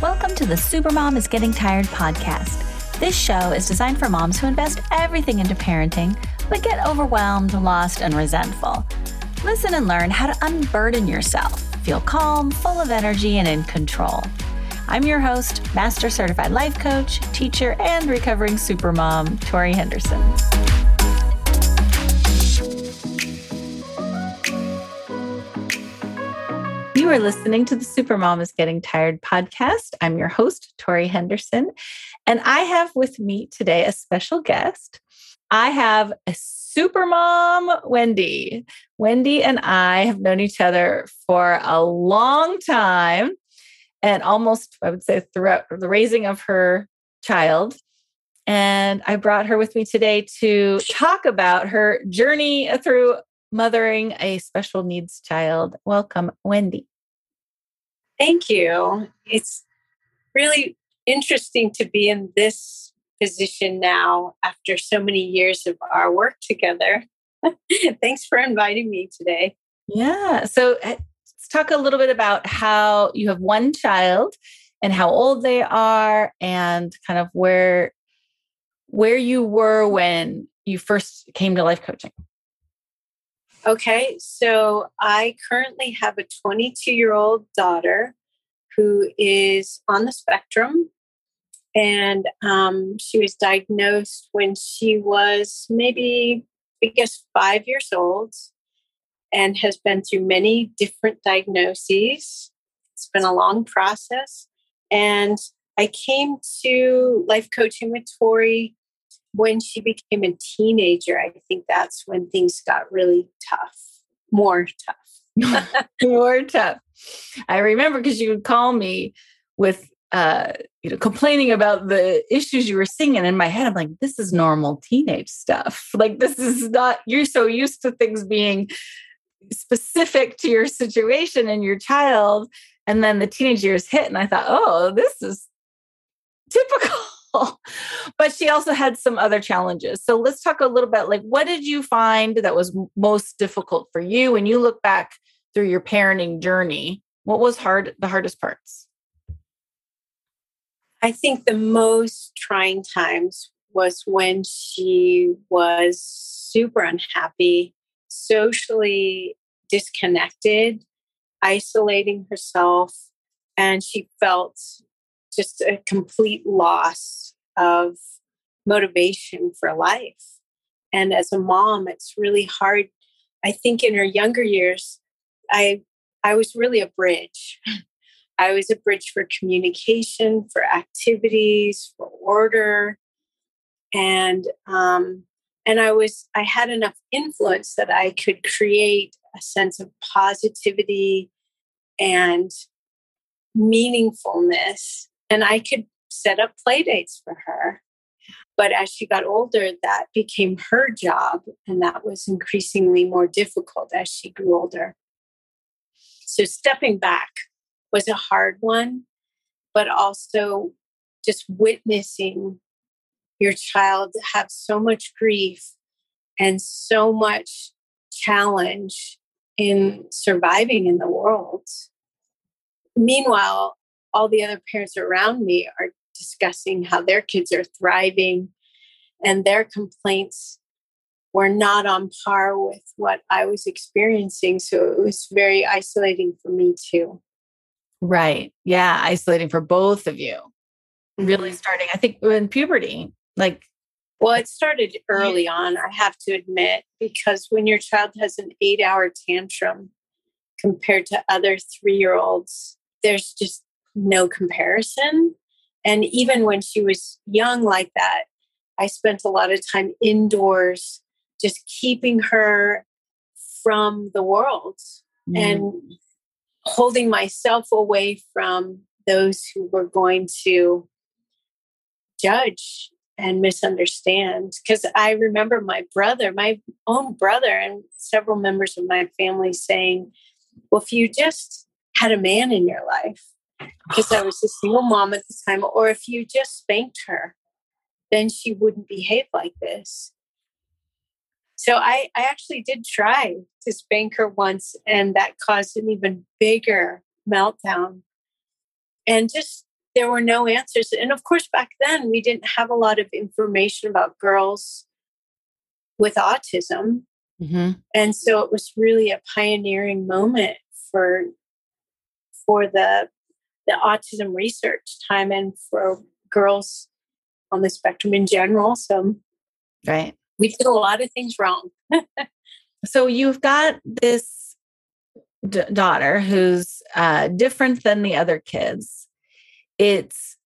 Welcome to the Supermom is Getting Tired podcast. This show is designed for moms who invest everything into parenting, but get overwhelmed, lost, and resentful. Listen and learn how to unburden yourself, feel calm, full of energy, and in control. I'm your host, Master Certified Life Coach, teacher, and recovering supermom, Tori Henderson. You are listening to the Supermom is Getting Tired podcast. I'm your host, Tori Henderson, and I have with me today a special guest. I have a supermom, Wendy. Wendy and I have known each other for a long time and almost, I would say, throughout the raising of her child. And I brought her with me today to talk about her journey through mothering a special needs child. Welcome, Wendy. Thank you. It's really interesting to be in this position now after so many years of our work together. Thanks for inviting me today. Yeah. So eh, let's talk a little bit about how you have one child and how old they are and kind of where where you were when you first came to life coaching. Okay, so I currently have a 22 year old daughter who is on the spectrum. And um, she was diagnosed when she was maybe, I guess, five years old and has been through many different diagnoses. It's been a long process. And I came to life coaching with Tori when she became a teenager, I think that's when things got really tough, more tough. more tough. I remember because you would call me with uh, you know, complaining about the issues you were seeing. And in my head, I'm like, this is normal teenage stuff. Like, this is not, you're so used to things being specific to your situation and your child. And then the teenage years hit, and I thought, oh, this is typical. but she also had some other challenges. So let's talk a little bit like what did you find that was most difficult for you when you look back through your parenting journey? What was hard the hardest parts? I think the most trying times was when she was super unhappy, socially disconnected, isolating herself, and she felt just a complete loss of motivation for life. And as a mom, it's really hard. I think in her younger years, I I was really a bridge. I was a bridge for communication, for activities, for order, and um, and I was I had enough influence that I could create a sense of positivity and meaningfulness and I could set up play dates for her. But as she got older, that became her job. And that was increasingly more difficult as she grew older. So stepping back was a hard one, but also just witnessing your child have so much grief and so much challenge in surviving in the world. Meanwhile, all the other parents around me are discussing how their kids are thriving and their complaints were not on par with what I was experiencing. So it was very isolating for me too. Right. Yeah. Isolating for both of you. Mm-hmm. Really starting, I think, in puberty. Like, well, it started early on, I have to admit, because when your child has an eight hour tantrum compared to other three year olds, there's just no comparison. And even when she was young like that, I spent a lot of time indoors, just keeping her from the world mm. and holding myself away from those who were going to judge and misunderstand. Because I remember my brother, my own brother, and several members of my family saying, Well, if you just had a man in your life, because I was a single mom at the time, or if you just spanked her, then she wouldn't behave like this. So I, I actually did try to spank her once, and that caused an even bigger meltdown. And just there were no answers. And of course, back then, we didn't have a lot of information about girls with autism. Mm-hmm. And so it was really a pioneering moment for for the the autism research time and for girls on the spectrum in general. So right. We did a lot of things wrong. so you've got this d- daughter who's uh, different than the other kids. It's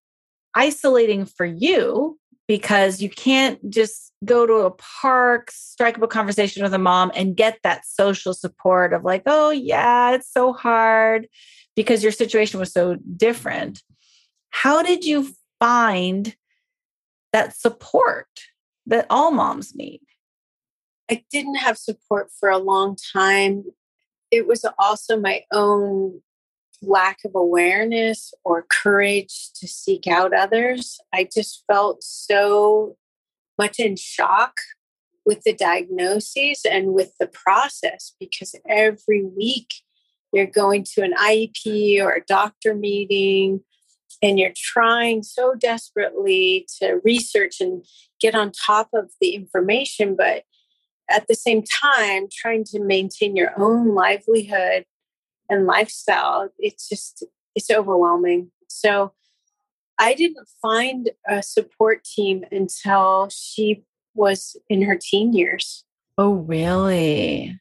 isolating for you because you can't just go to a park, strike up a conversation with a mom and get that social support of like, oh, yeah, it's so hard because your situation was so different. How did you find that support that all moms need? I didn't have support for a long time. It was also my own lack of awareness or courage to seek out others. I just felt so much in shock with the diagnoses and with the process because every week you're going to an IEP or a doctor meeting and you're trying so desperately to research and get on top of the information, but at the same time, trying to maintain your own livelihood and lifestyle, it's just, it's overwhelming. So I didn't find a support team until she was in her teen years. Oh, really?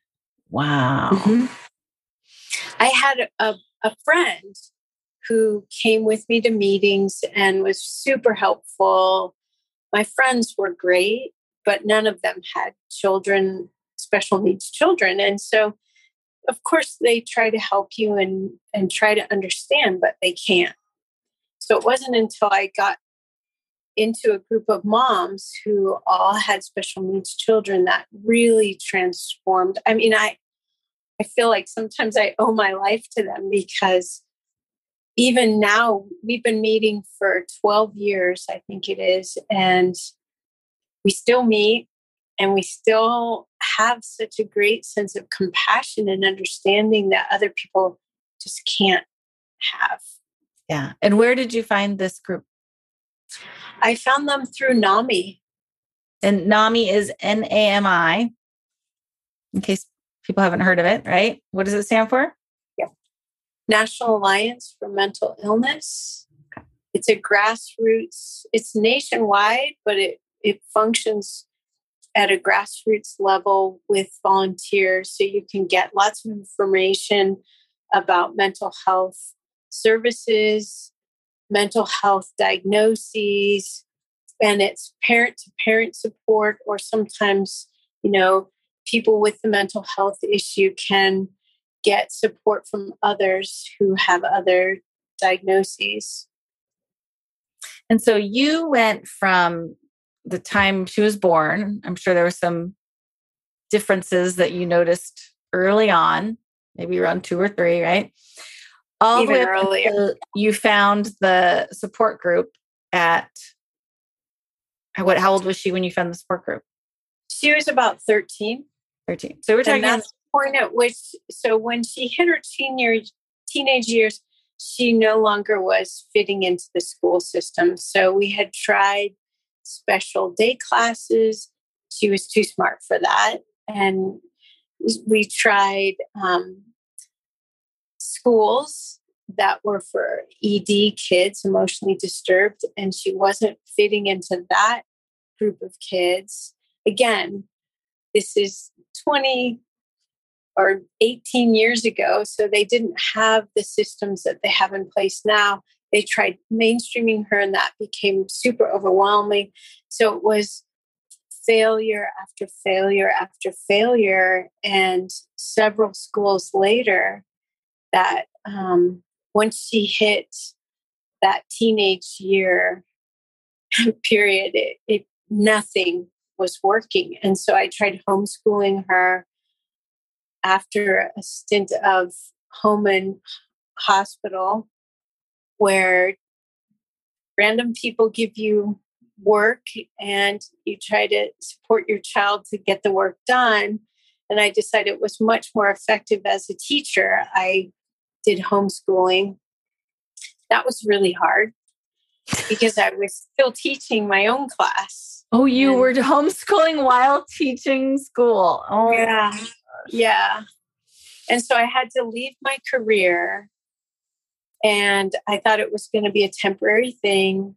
Wow. Mm-hmm. I had a, a friend who came with me to meetings and was super helpful. My friends were great, but none of them had children, special needs children. And so, of course, they try to help you and, and try to understand, but they can't. So it wasn't until I got into a group of moms who all had special needs children that really transformed. I mean, I I feel like sometimes I owe my life to them because even now we've been meeting for 12 years, I think it is, and we still meet and we still have such a great sense of compassion and understanding that other people just can't have. Yeah. And where did you find this group? I found them through NAMI. And NAMI is N A M I, in case people haven't heard of it, right? What does it stand for? Yeah. National Alliance for Mental Illness. Okay. It's a grassroots, it's nationwide, but it, it functions at a grassroots level with volunteers. So you can get lots of information about mental health services, mental health diagnoses, and it's parent to parent support, or sometimes, you know, people with the mental health issue can get support from others who have other diagnoses. And so you went from the time she was born, I'm sure there were some differences that you noticed early on, maybe around two or three, right? All Even the way earlier. You found the support group at what how old was she when you found the support group? She was about 13. 13. So we're talking. And that's the point at which, so when she hit her teen years, teenage years, she no longer was fitting into the school system. So we had tried special day classes. She was too smart for that. And we tried um, schools that were for ED kids, emotionally disturbed, and she wasn't fitting into that group of kids. Again, this is 20 or 18 years ago. So they didn't have the systems that they have in place now. They tried mainstreaming her, and that became super overwhelming. So it was failure after failure after failure. And several schools later, that um, once she hit that teenage year period, it, it nothing was working. And so I tried homeschooling her after a stint of home and hospital where random people give you work and you try to support your child to get the work done. And I decided it was much more effective as a teacher. I did homeschooling. That was really hard because I was still teaching my own class. Oh, you and, were homeschooling while teaching school. Oh, yeah. Yeah. And so I had to leave my career. And I thought it was going to be a temporary thing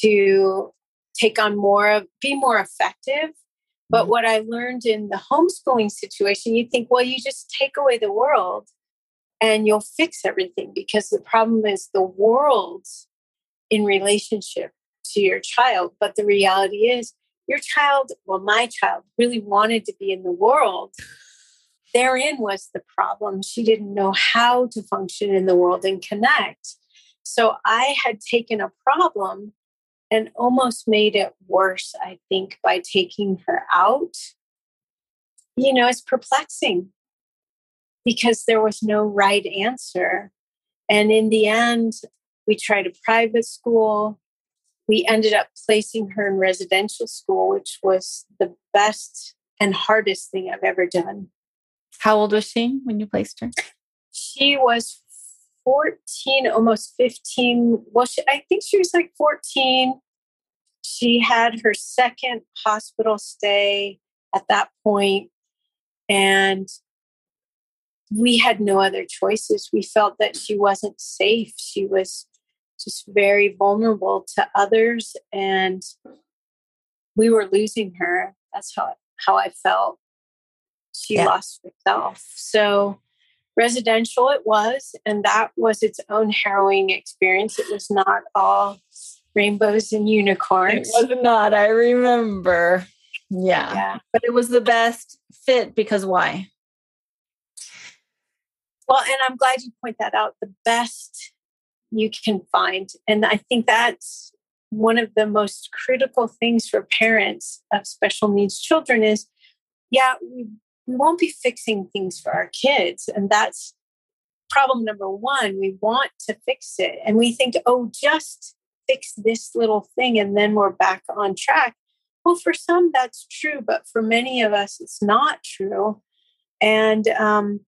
to take on more of, be more effective. But mm-hmm. what I learned in the homeschooling situation, you think, well, you just take away the world and you'll fix everything because the problem is the world in relationship to your child. But the reality is, your child, well, my child really wanted to be in the world. Therein was the problem. She didn't know how to function in the world and connect. So I had taken a problem and almost made it worse, I think, by taking her out. You know, it's perplexing because there was no right answer. And in the end, we tried a private school. We ended up placing her in residential school, which was the best and hardest thing I've ever done. How old was she when you placed her? She was 14, almost 15. Well, she, I think she was like 14. She had her second hospital stay at that point, and we had no other choices. We felt that she wasn't safe. She was just very vulnerable to others, and we were losing her. That's how how I felt. She yeah. lost herself. So residential it was, and that was its own harrowing experience. It was not all rainbows and unicorns. It was not. I remember. Yeah. yeah. But it was the best fit because why? Well, and I'm glad you point that out. The best you can find. And I think that's one of the most critical things for parents of special needs children is yeah, we, we won't be fixing things for our kids. And that's problem number one. We want to fix it. And we think, oh, just fix this little thing and then we're back on track. Well, for some, that's true. But for many of us, it's not true. And um,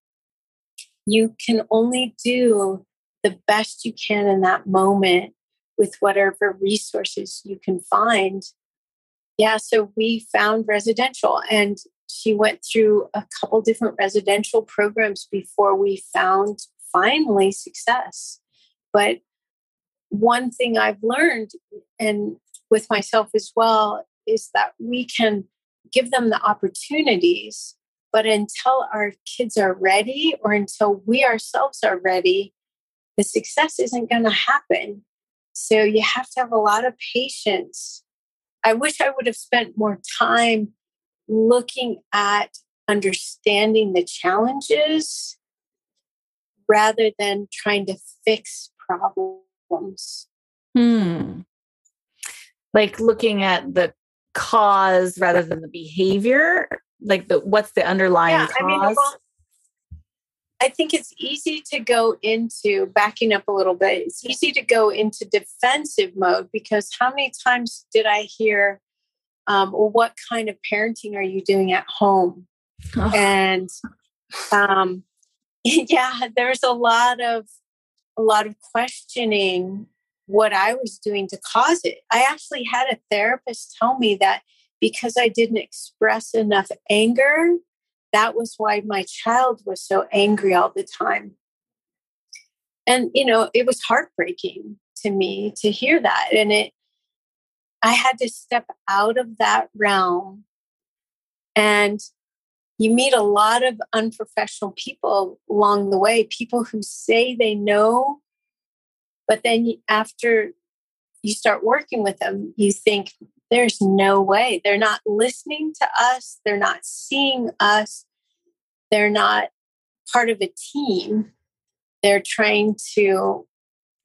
you can only do the best you can in that moment with whatever resources you can find. Yeah, so we found residential and she went through a couple different residential programs before we found finally success. But one thing I've learned and with myself as well is that we can give them the opportunities but until our kids are ready or until we ourselves are ready, the success isn't going to happen. So you have to have a lot of patience. I wish I would have spent more time looking at understanding the challenges rather than trying to fix problems. Hmm. Like looking at the cause rather than the behavior like the what's the underlying yeah, cause? I mean, well, I think it's easy to go into backing up a little bit. It's easy to go into defensive mode because how many times did I hear, um, well, what kind of parenting are you doing at home? Oh. And um, yeah, there's a lot of a lot of questioning what I was doing to cause it. I actually had a therapist tell me that because I didn't express enough anger, that was why my child was so angry all the time. And, you know, it was heartbreaking to me to hear that. And it, I had to step out of that realm. And you meet a lot of unprofessional people along the way, people who say they know, but then after you start working with them, you think there's no way. They're not listening to us, they're not seeing us, they're not part of a team. They're trying to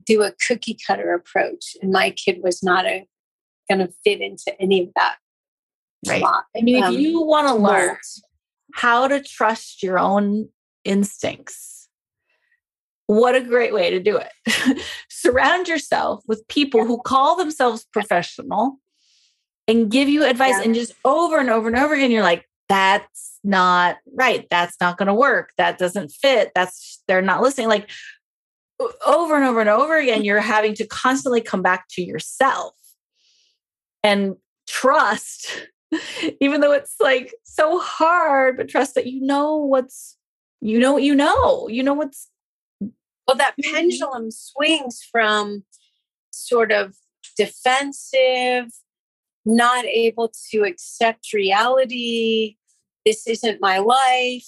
do a cookie cutter approach. And my kid was not a going to fit into any of that. Right. I mean, um, if you want to learn how to trust your own instincts, what a great way to do it. Surround yourself with people yeah. who call themselves professional and give you advice yeah. and just over and over and over again you're like that's not right that's not going to work that doesn't fit that's they're not listening like over and over and over again, you're having to constantly come back to yourself and trust, even though it's like so hard, but trust that you know what's, you know what you know, you know what's. Well, that mm-hmm. pendulum swings from sort of defensive, not able to accept reality. This isn't my life.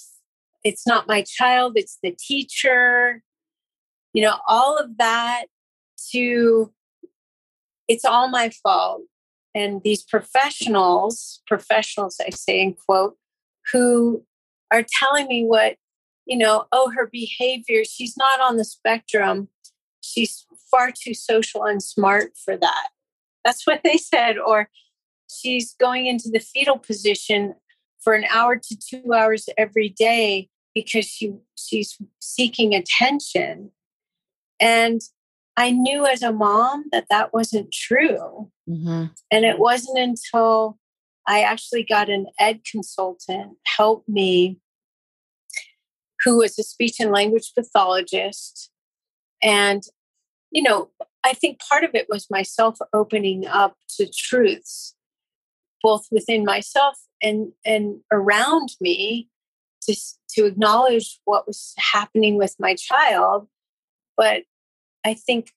It's not my child, it's the teacher you know, all of that to it's all my fault. And these professionals, professionals, I say in quote, who are telling me what, you know, oh, her behavior, she's not on the spectrum. She's far too social and smart for that. That's what they said. Or she's going into the fetal position for an hour to two hours every day because she she's seeking attention and I knew as a mom that that wasn't true. Mm-hmm. And it wasn't until I actually got an ed consultant help me, who was a speech and language pathologist. And, you know, I think part of it was myself opening up to truths, both within myself and, and around me, to, to acknowledge what was happening with my child but I think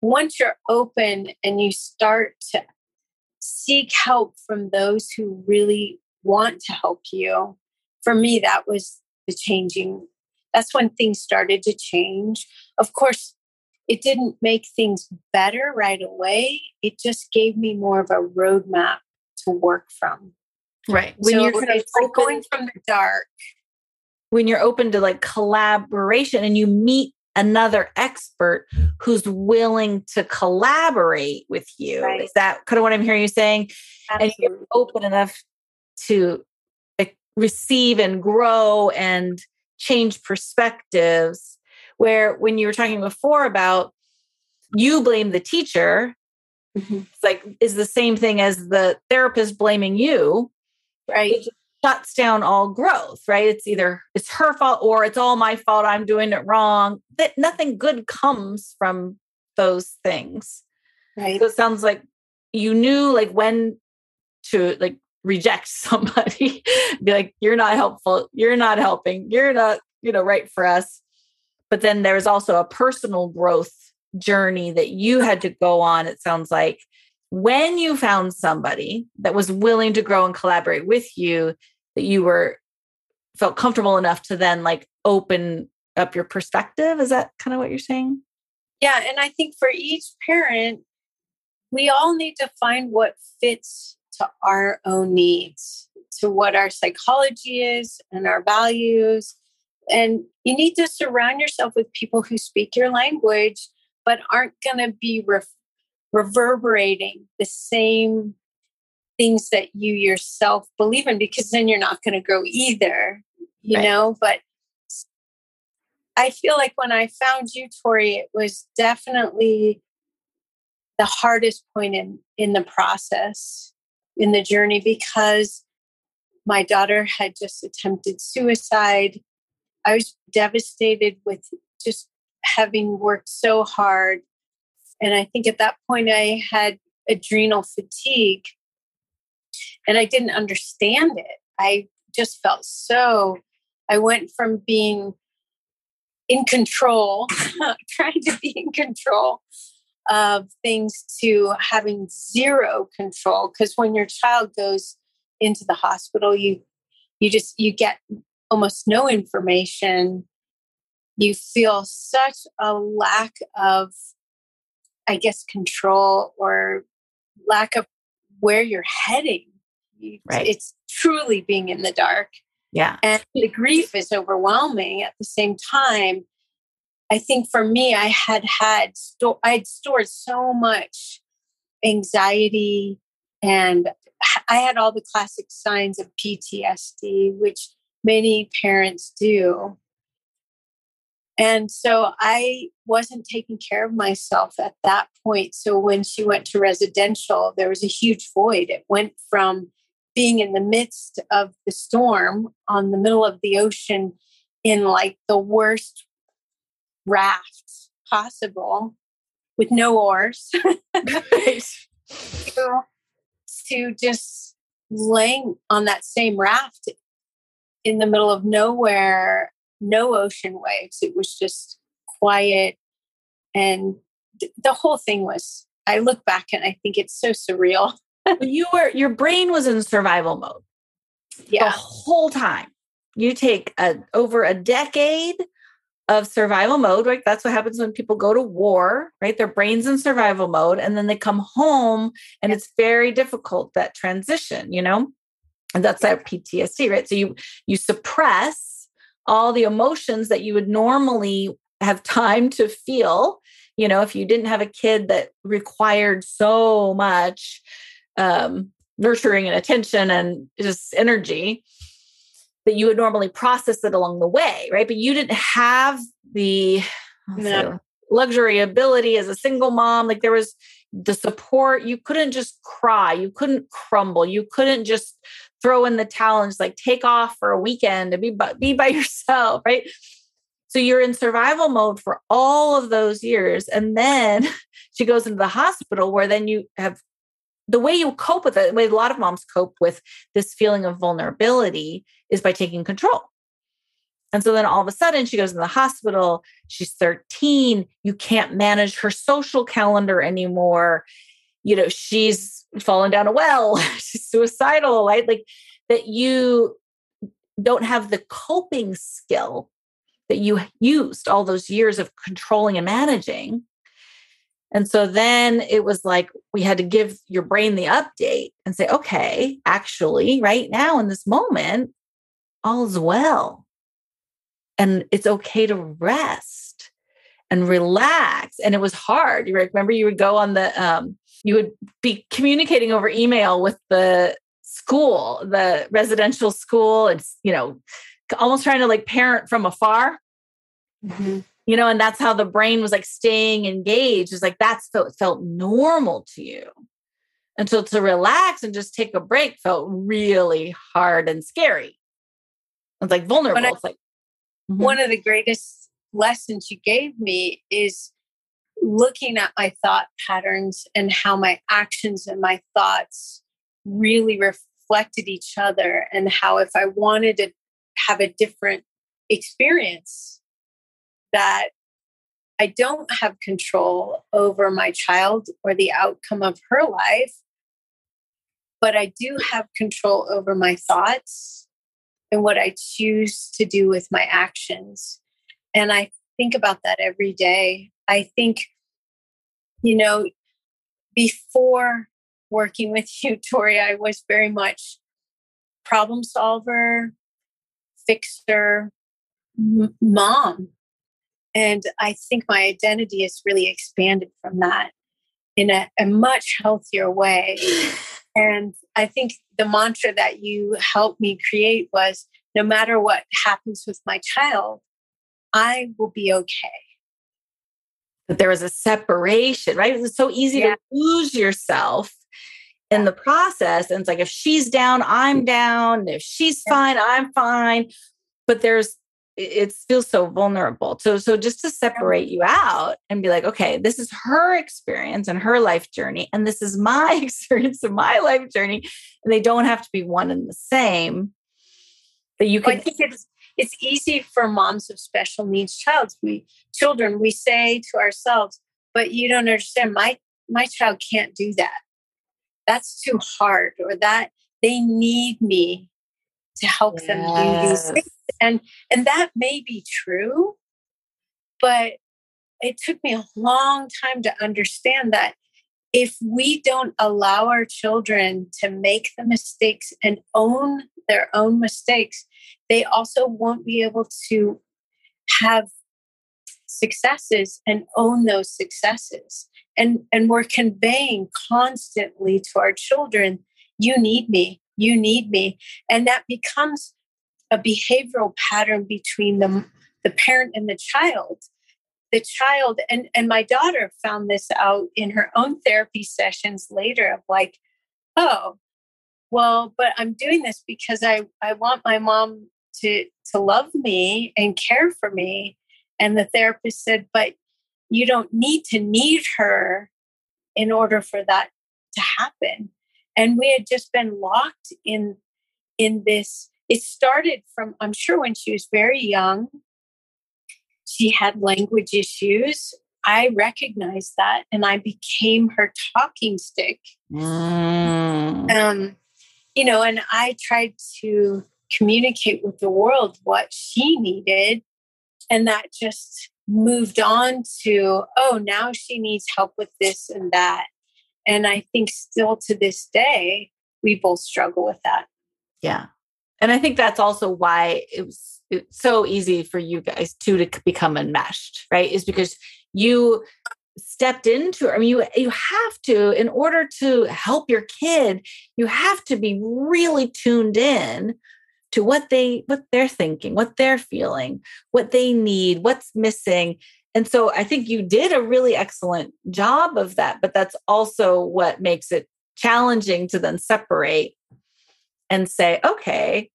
once you're open and you start to seek help from those who really want to help you, for me, that was the changing. That's when things started to change. Of course, it didn't make things better right away. It just gave me more of a roadmap to work from. Right. When so you're kind of like going from the dark. When you're open to like collaboration and you meet another expert who's willing to collaborate with you. Right. Is that kind of what I'm hearing you saying? Absolutely. And you're open enough to receive and grow and change perspectives. Where when you were talking before about you blame the teacher, mm-hmm. it's like is the same thing as the therapist blaming you. Right shuts down all growth, right? It's either it's her fault or it's all my fault. I'm doing it wrong. That nothing good comes from those things. Right. So it sounds like you knew like when to like reject somebody, be like, you're not helpful, you're not helping, you're not, you know, right for us. But then there's also a personal growth journey that you had to go on, it sounds like, when you found somebody that was willing to grow and collaborate with you that you were felt comfortable enough to then like open up your perspective? Is that kind of what you're saying? Yeah and i think for each parent we all need to find what fits to our own needs to what our psychology is and our values. And you need to surround yourself with people who speak your language but aren't going to be ref- reverberating the same things that you yourself believe in because then you're not going to grow either you right. know but i feel like when i found you tori it was definitely the hardest point in in the process in the journey because my daughter had just attempted suicide i was devastated with just having worked so hard and I think at that point I had adrenal fatigue and I didn't understand it. I just felt so, I went from being in control, trying to be in control of things to having zero control. Because when your child goes into the hospital, you you just you get almost no information you feel such a lack of I guess, control or lack of where you're heading. Right. It's truly being in the dark. Yeah. And the grief is overwhelming at the same time. I think for me, I had had, sto- I had stored so much anxiety and I had all the classic signs of PTSD, which many parents do. And so I wasn't taking care of myself at that point. So when she went to residential, there was a huge void. It went from being in the midst of the storm on the middle of the ocean in like the worst raft possible with no oars to, to just laying on that same raft in the middle of nowhere, no ocean waves. It was just quiet. And th- the whole thing was, I look back and I think it's so surreal. you were, your brain was in survival mode yeah. the whole time. You take a, over a decade of survival mode, right? That's what happens when people go to war, right? Their brain's in survival mode and then they come home and it's very difficult that transition, you know? And that's that PTSD, right? So you you suppress all the emotions that you would normally have time to feel. You know, if you didn't have a kid that required so much um, nurturing and attention and just energy, that you would normally process it along the way, right? But you didn't have the no. luxury ability as a single mom. Like there was the support. You couldn't just cry. You couldn't crumble. You couldn't just throw in the towel and just like take off for a weekend and be by, be by yourself, right? So you're in survival mode for all of those years. And then she goes into the hospital where then you have the way you cope with it, the way a lot of moms cope with this feeling of vulnerability is by taking control. And so then all of a sudden she goes in the hospital. She's 13. You can't manage her social calendar anymore. You know, she's fallen down a well. she's suicidal, right? Like that you don't have the coping skill that you used all those years of controlling and managing. And so then it was like we had to give your brain the update and say, okay, actually, right now in this moment, all's well. And it's okay to rest and relax. And it was hard. You remember you would go on the, um, you would be communicating over email with the school, the residential school. It's, you know, almost trying to like parent from afar. Mm-hmm. You know, and that's how the brain was like staying engaged. It's like that's felt felt normal to you. Until to relax and just take a break felt really hard and scary. It's like vulnerable. I, it's like mm-hmm. one of the greatest lessons you gave me is looking at my thought patterns and how my actions and my thoughts really reflected each other and how if I wanted to have a different experience that I don't have control over my child or the outcome of her life, but I do have control over my thoughts and what I choose to do with my actions. And I think about that every day. I think, you know, before working with you, Tori, I was very much problem solver, fixer, m- mom. And I think my identity has really expanded from that in a, a much healthier way. And I think the mantra that you helped me create was no matter what happens with my child, I will be okay. But there was a separation, right? It's so easy yeah. to lose yourself in the process. And it's like, if she's down, I'm down. If she's fine, I'm fine. But there's it feels so vulnerable. So, so just to separate you out and be like, okay, this is her experience and her life journey, and this is my experience and my life journey, and they don't have to be one and the same. But you can. Well, I think it's it's easy for moms of special needs child we children we say to ourselves, but you don't understand. My my child can't do that. That's too hard, or that they need me to help yes. them do these things and and that may be true but it took me a long time to understand that if we don't allow our children to make the mistakes and own their own mistakes they also won't be able to have successes and own those successes. And and we're conveying constantly to our children you need me you need me. And that becomes a behavioral pattern between the, the parent and the child. The child and and my daughter found this out in her own therapy sessions later of like oh well but i'm doing this because i i want my mom to to love me and care for me And the therapist said, But you don't need to need her in order for that to happen. And we had just been locked in in this. It started from, I'm sure, when she was very young. She had language issues. I recognized that and I became her talking stick. Mm. Um, you know, and I tried to communicate with the world what she needed. And that just moved on to, oh, now she needs help with this and that. And I think still to this day, we both struggle with that. Yeah. And I think that's also why it was it's so easy for you guys too to become enmeshed, right? Is because you stepped into i mean you you have to in order to help your kid you have to be really tuned in to what they what they're thinking what they're feeling what they need what's missing and so i think you did a really excellent job of that but that's also what makes it challenging to then separate and say okay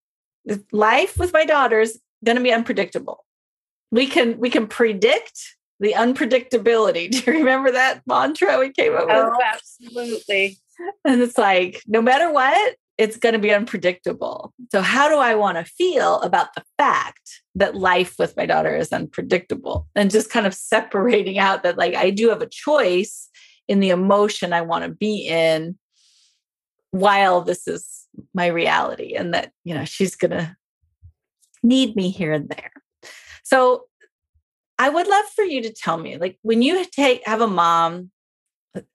life with my daughter is going to be unpredictable we can we can predict the unpredictability. Do you remember that mantra we came up oh, with? Oh, absolutely. And it's like, no matter what, it's going to be unpredictable. So, how do I want to feel about the fact that life with my daughter is unpredictable? And just kind of separating out that, like, I do have a choice in the emotion I want to be in while this is my reality, and that, you know, she's going to need me here and there. So, I would love for you to tell me, like, when you take have a mom,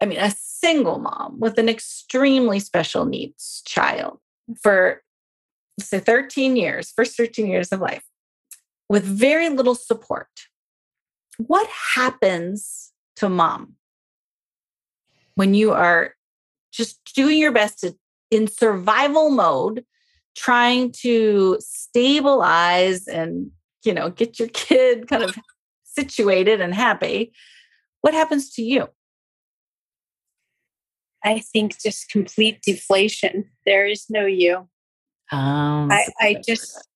I mean, a single mom with an extremely special needs child for say 13 years, first 13 years of life, with very little support. What happens to mom when you are just doing your best to in survival mode, trying to stabilize and you know get your kid kind of situated and happy, what happens to you? I think just complete deflation. There is no you. Um, I, I just,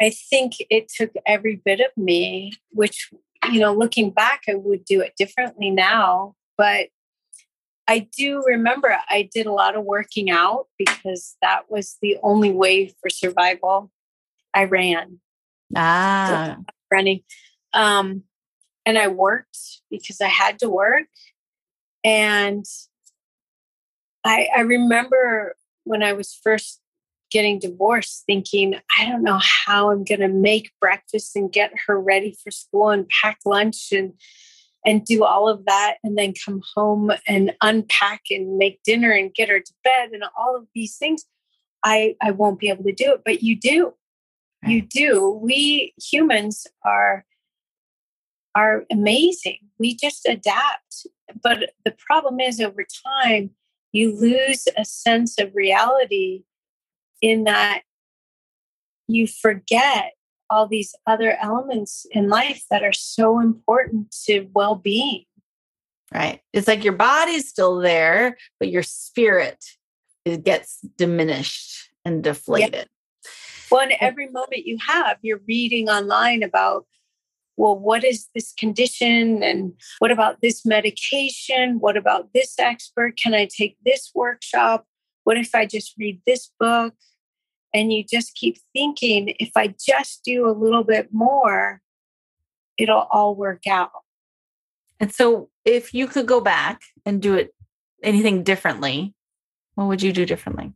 I think it took every bit of me, which, you know, looking back, I would do it differently now. But I do remember I did a lot of working out because that was the only way for survival. I ran. Ah. So running. Um, and I worked because I had to work. And I, I remember when I was first getting divorced thinking, I don't know how I'm going to make breakfast and get her ready for school and pack lunch and and do all of that and then come home and unpack and make dinner and get her to bed and all of these things. I I won't be able to do it, but you do. Right. You do. We humans are are amazing. We just adapt. But the problem is over time you lose a sense of reality in that you forget all these other elements in life that are so important to well-being. Right. It's like your body's still there, but your spirit it gets diminished and deflated. Well, and every moment you have, you're reading online about, well, what is this condition? And what about this medication? What about this expert? Can I take this workshop? What if I just read this book? And you just keep thinking, if I just do a little bit more, it'll all work out. And so, if you could go back and do it anything differently, what would you do differently?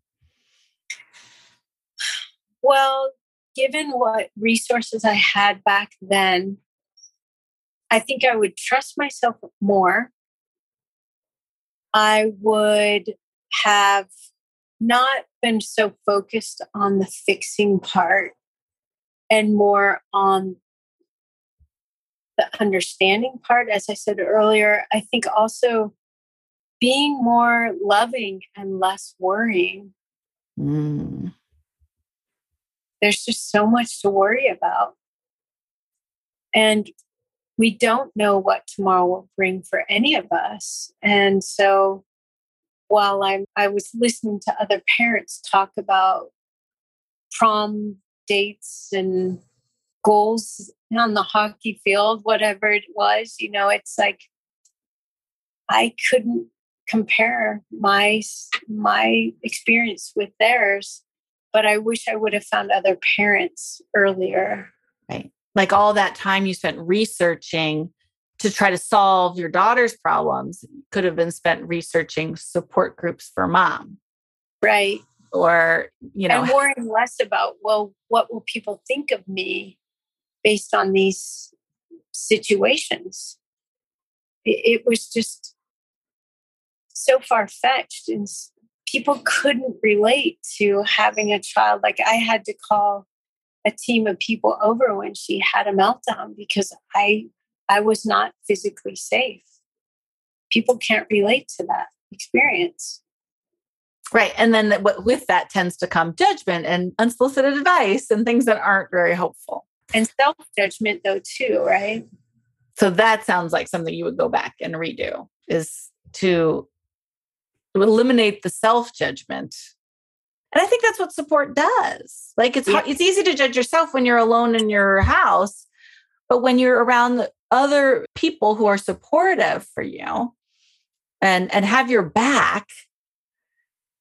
Well, given what resources I had back then, I think I would trust myself more. I would have not been so focused on the fixing part and more on the understanding part. As I said earlier, I think also being more loving and less worrying. Mm there's just so much to worry about. And we don't know what tomorrow will bring for any of us. And so while I'm I was listening to other parents talk about prom dates and goals on the hockey field, whatever it was. You know, it's like I couldn't compare my my experience with theirs, but I wish I would have found other parents earlier. Right. Like all that time you spent researching to try to solve your daughter's problems could have been spent researching support groups for mom. Right. Or, you know, and worrying less about, well, what will people think of me based on these situations? It, it was just so far fetched and people couldn't relate to having a child. Like I had to call a team of people over when she had a meltdown because I I was not physically safe. People can't relate to that experience. Right. And then what with that tends to come judgment and unsolicited advice and things that aren't very hopeful. And self judgment, though, too, right? So that sounds like something you would go back and redo is to eliminate the self judgment. And I think that's what support does. Like it's yeah. it's easy to judge yourself when you're alone in your house, but when you're around other people who are supportive for you and and have your back,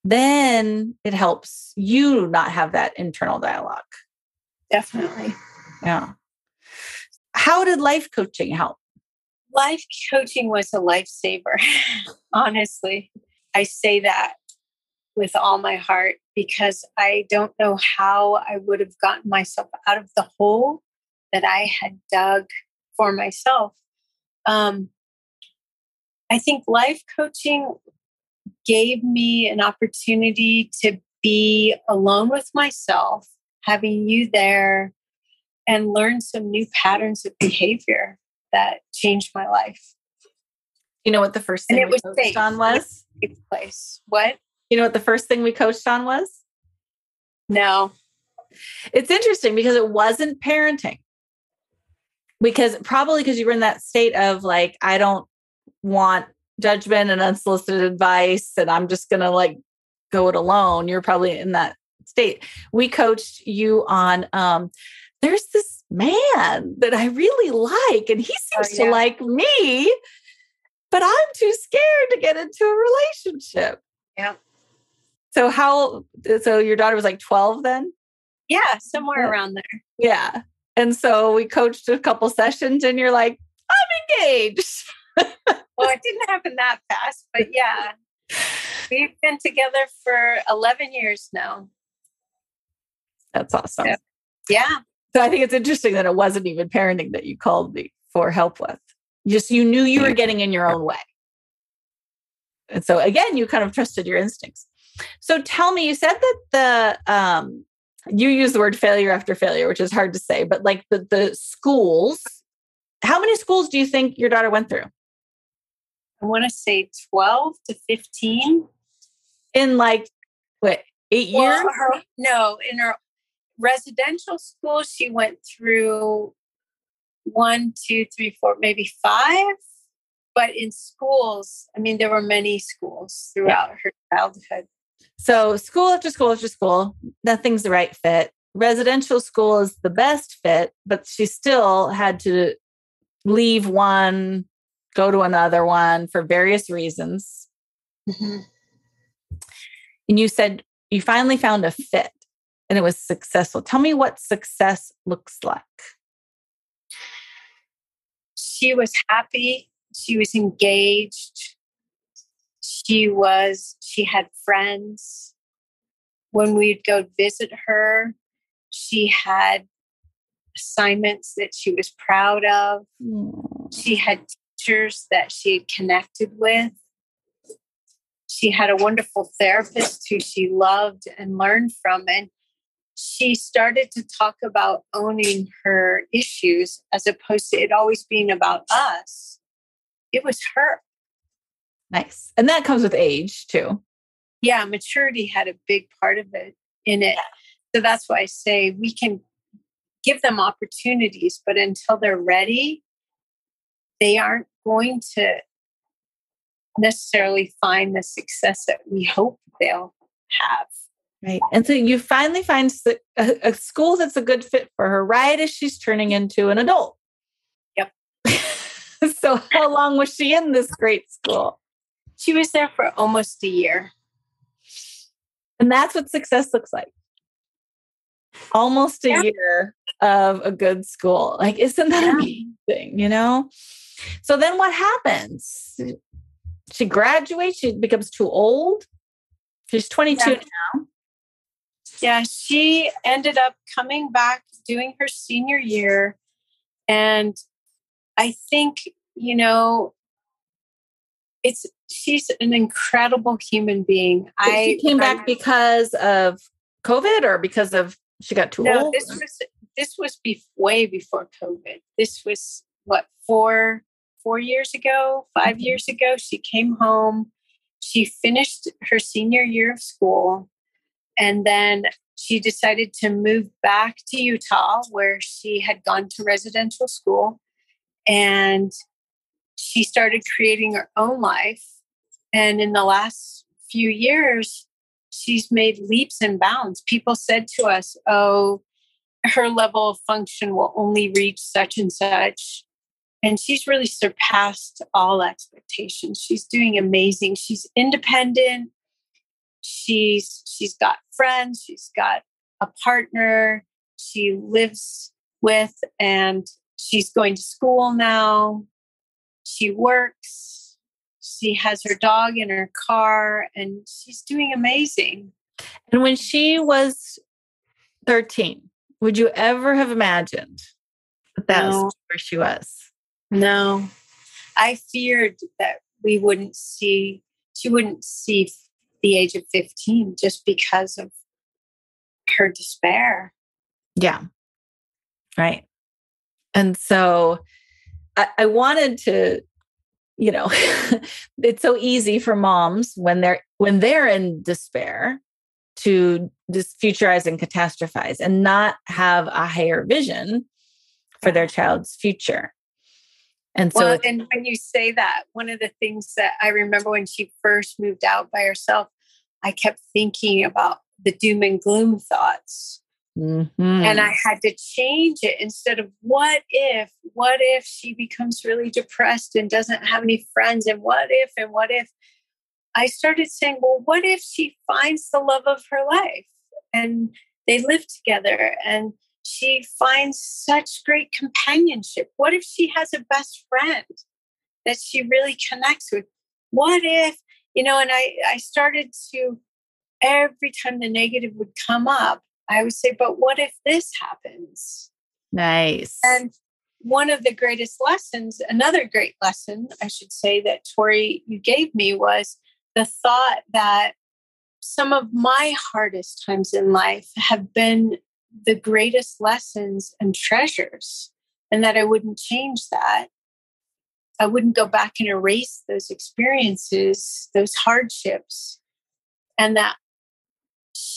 then it helps you not have that internal dialogue. Definitely. Yeah. How did life coaching help? Life coaching was a lifesaver, honestly. I say that with all my heart because I don't know how I would have gotten myself out of the hole that I had dug for myself. Um, I think life coaching gave me an opportunity to be alone with myself, having you there, and learn some new patterns of behavior that changed my life. You know what the first thing and it was coached safe. on was? Place. What? You know what the first thing we coached on was? No. It's interesting because it wasn't parenting. Because probably because you were in that state of like, I don't want judgment and unsolicited advice, and I'm just gonna like go it alone. You're probably in that state. We coached you on um, there's this man that I really like, and he oh, seems oh, yeah. to like me but I'm too scared to get into a relationship. Yeah. So how uh, so your daughter was like 12 then? Yeah, somewhere yeah. around there. Yeah. And so we coached a couple sessions and you're like, I'm engaged. well, it didn't happen that fast, but yeah. We've been together for 11 years now. That's awesome. So, yeah. So I think it's interesting that it wasn't even parenting that you called me for help with. Just you knew you were getting in your own way. And so again, you kind of trusted your instincts. So tell me, you said that the um you use the word failure after failure, which is hard to say, but like the the schools, how many schools do you think your daughter went through? I want to say 12 to 15. In like what, eight well, years? Her, no, in her residential school, she went through one, two, three, four, maybe five. But in schools, I mean, there were many schools throughout yeah. her childhood. So, school after school after school, nothing's the right fit. Residential school is the best fit, but she still had to leave one, go to another one for various reasons. Mm-hmm. And you said you finally found a fit and it was successful. Tell me what success looks like she was happy. She was engaged. She was, she had friends. When we'd go visit her, she had assignments that she was proud of. She had teachers that she had connected with. She had a wonderful therapist who she loved and learned from. And she started to talk about owning her issues as opposed to it always being about us. It was her. Nice. And that comes with age too. Yeah, maturity had a big part of it in it. So that's why I say we can give them opportunities, but until they're ready, they aren't going to necessarily find the success that we hope they'll have. Right. And so you finally find a, a, school that's a good fit for her right as she's turning into an adult. Yep. so, how long was she in this great school? She was there for almost a year. And that's what success looks like. Almost a yeah. year of a good school. Like, isn't that yeah. amazing? You know? So then what happens? She graduates, she becomes too old. She's 22 yeah. now. Yeah, she ended up coming back doing her senior year. And I think, you know, it's she's an incredible human being. I came back because of COVID or because of she got too no, old. This was this was be, way before COVID. This was what four four years ago, 5 mm-hmm. years ago. She came home. She finished her senior year of school, and then she decided to move back to Utah, where she had gone to residential school, and she started creating her own life. And in the last few years, she's made leaps and bounds. People said to us, Oh, her level of function will only reach such and such. And she's really surpassed all expectations. She's doing amazing. She's independent. She's she's got friends, she's got a partner she lives with and she's going to school now. She works. She has her dog in her car and she's doing amazing. And when she was 13, would you ever have imagined that that no. was where she was? No. I feared that we wouldn't see, she wouldn't see the age of 15 just because of her despair. Yeah. Right. And so I, I wanted to, you know, it's so easy for moms when they're when they're in despair to just futurize and catastrophize and not have a higher vision for their child's future. And so, well, and when you say that, one of the things that I remember when she first moved out by herself, I kept thinking about the doom and gloom thoughts. Mm-hmm. And I had to change it instead of what if, what if she becomes really depressed and doesn't have any friends, and what if, and what if. I started saying, well, what if she finds the love of her life and they live together and she finds such great companionship? What if she has a best friend that she really connects with? What if, you know, and I, I started to, every time the negative would come up, I would say, but what if this happens? Nice. And one of the greatest lessons, another great lesson, I should say, that Tori, you gave me was the thought that some of my hardest times in life have been the greatest lessons and treasures, and that I wouldn't change that. I wouldn't go back and erase those experiences, those hardships, and that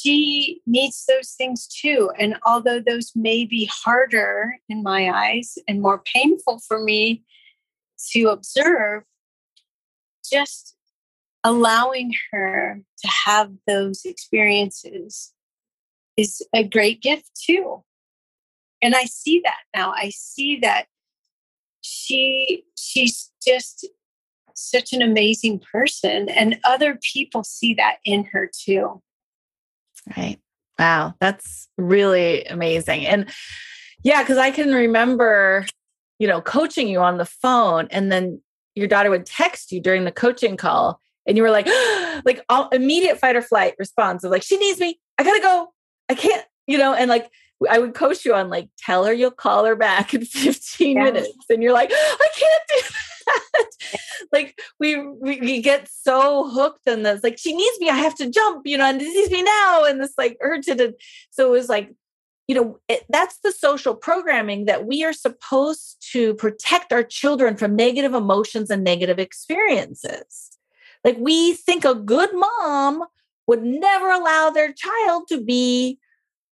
she needs those things too. And although those may be harder in my eyes and more painful for me to observe, just allowing her to have those experiences is a great gift too. And I see that now. I see that she she's just such an amazing person and other people see that in her too. Right. Wow, that's really amazing. And yeah, cuz I can remember you know coaching you on the phone and then your daughter would text you during the coaching call and you were like like all immediate fight or flight response of like she needs me i gotta go i can't you know and like i would coach you on like tell her you'll call her back in 15 yeah. minutes and you're like i can't do that like we, we, we get so hooked on this like she needs me i have to jump you know and this needs me now and this like urgent and so it was like you know it, that's the social programming that we are supposed to protect our children from negative emotions and negative experiences like we think a good mom would never allow their child to be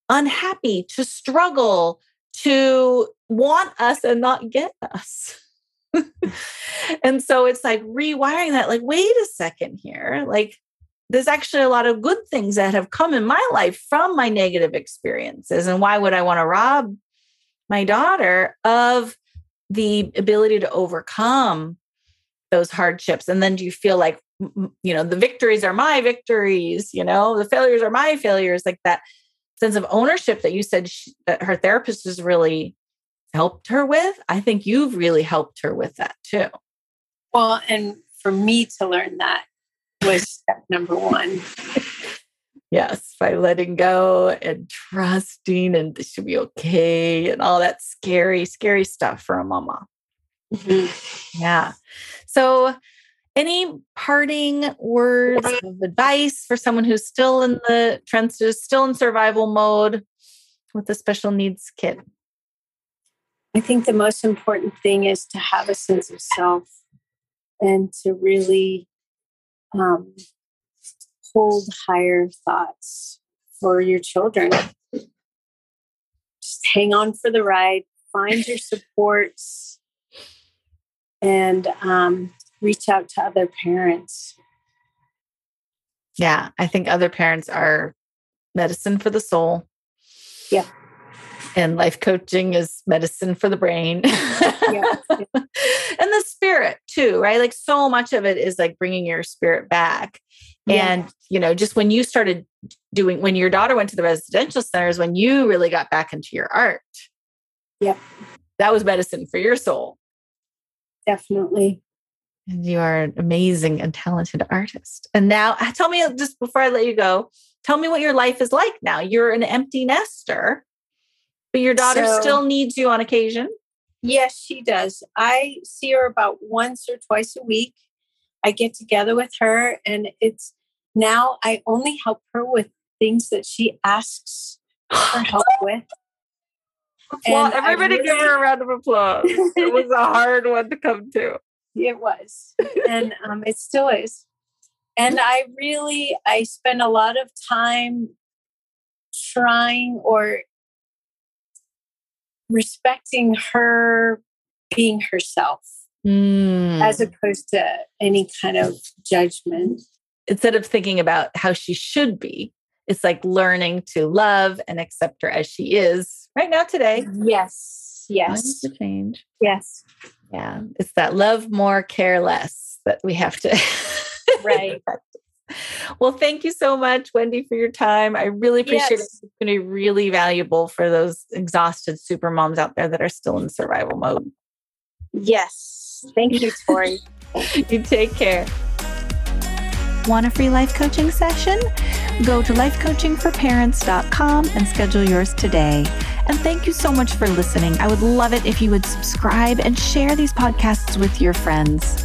unhappy, to struggle, to want us and not get us. and so it's like rewiring that, like, wait a second here. Like, there's actually a lot of good things that have come in my life from my negative experiences. And why would I want to rob my daughter of the ability to overcome those hardships? And then do you feel like, you know, the victories are my victories, you know, the failures are my failures, like that sense of ownership that you said she, that her therapist has really helped her with? I think you've really helped her with that too. Well, and for me to learn that was step number one. yes, by letting go and trusting and this should be okay and all that scary, scary stuff for a mama. Mm-hmm. Yeah. So, any parting words of advice for someone who's still in the trenches, still in survival mode with a special needs kid? I think the most important thing is to have a sense of self and to really um, hold higher thoughts for your children. Just hang on for the ride, find your supports, and um, reach out to other parents. Yeah, I think other parents are medicine for the soul. Yeah and life coaching is medicine for the brain. Yeah. and the spirit too right? Like so much of it is like bringing your spirit back. Yeah. and you know just when you started doing when your daughter went to the residential centers when you really got back into your art. Yeah that was medicine for your soul. Definitely. And you are an amazing and talented artist. And now tell me just before i let you go tell me what your life is like now. You're an empty nester but your daughter so, still needs you on occasion? Yes, she does. I see her about once or twice a week. I get together with her, and it's now I only help her with things that she asks for help with. Well, everybody really, give her a round of applause. it was a hard one to come to. It was, and um, it still is. And I really, I spend a lot of time trying or respecting her being herself mm. as opposed to any kind of judgment. Instead of thinking about how she should be, it's like learning to love and accept her as she is right now today. Yes. Yes. To change. Yes. Yeah. It's that love more, care less that we have to. right. Well, thank you so much, Wendy, for your time. I really appreciate yes. it. It's going to be really valuable for those exhausted super moms out there that are still in survival mode. Yes. Thank you, Tori. you take care. Want a free life coaching session? Go to lifecoachingforparents.com and schedule yours today. And thank you so much for listening. I would love it if you would subscribe and share these podcasts with your friends.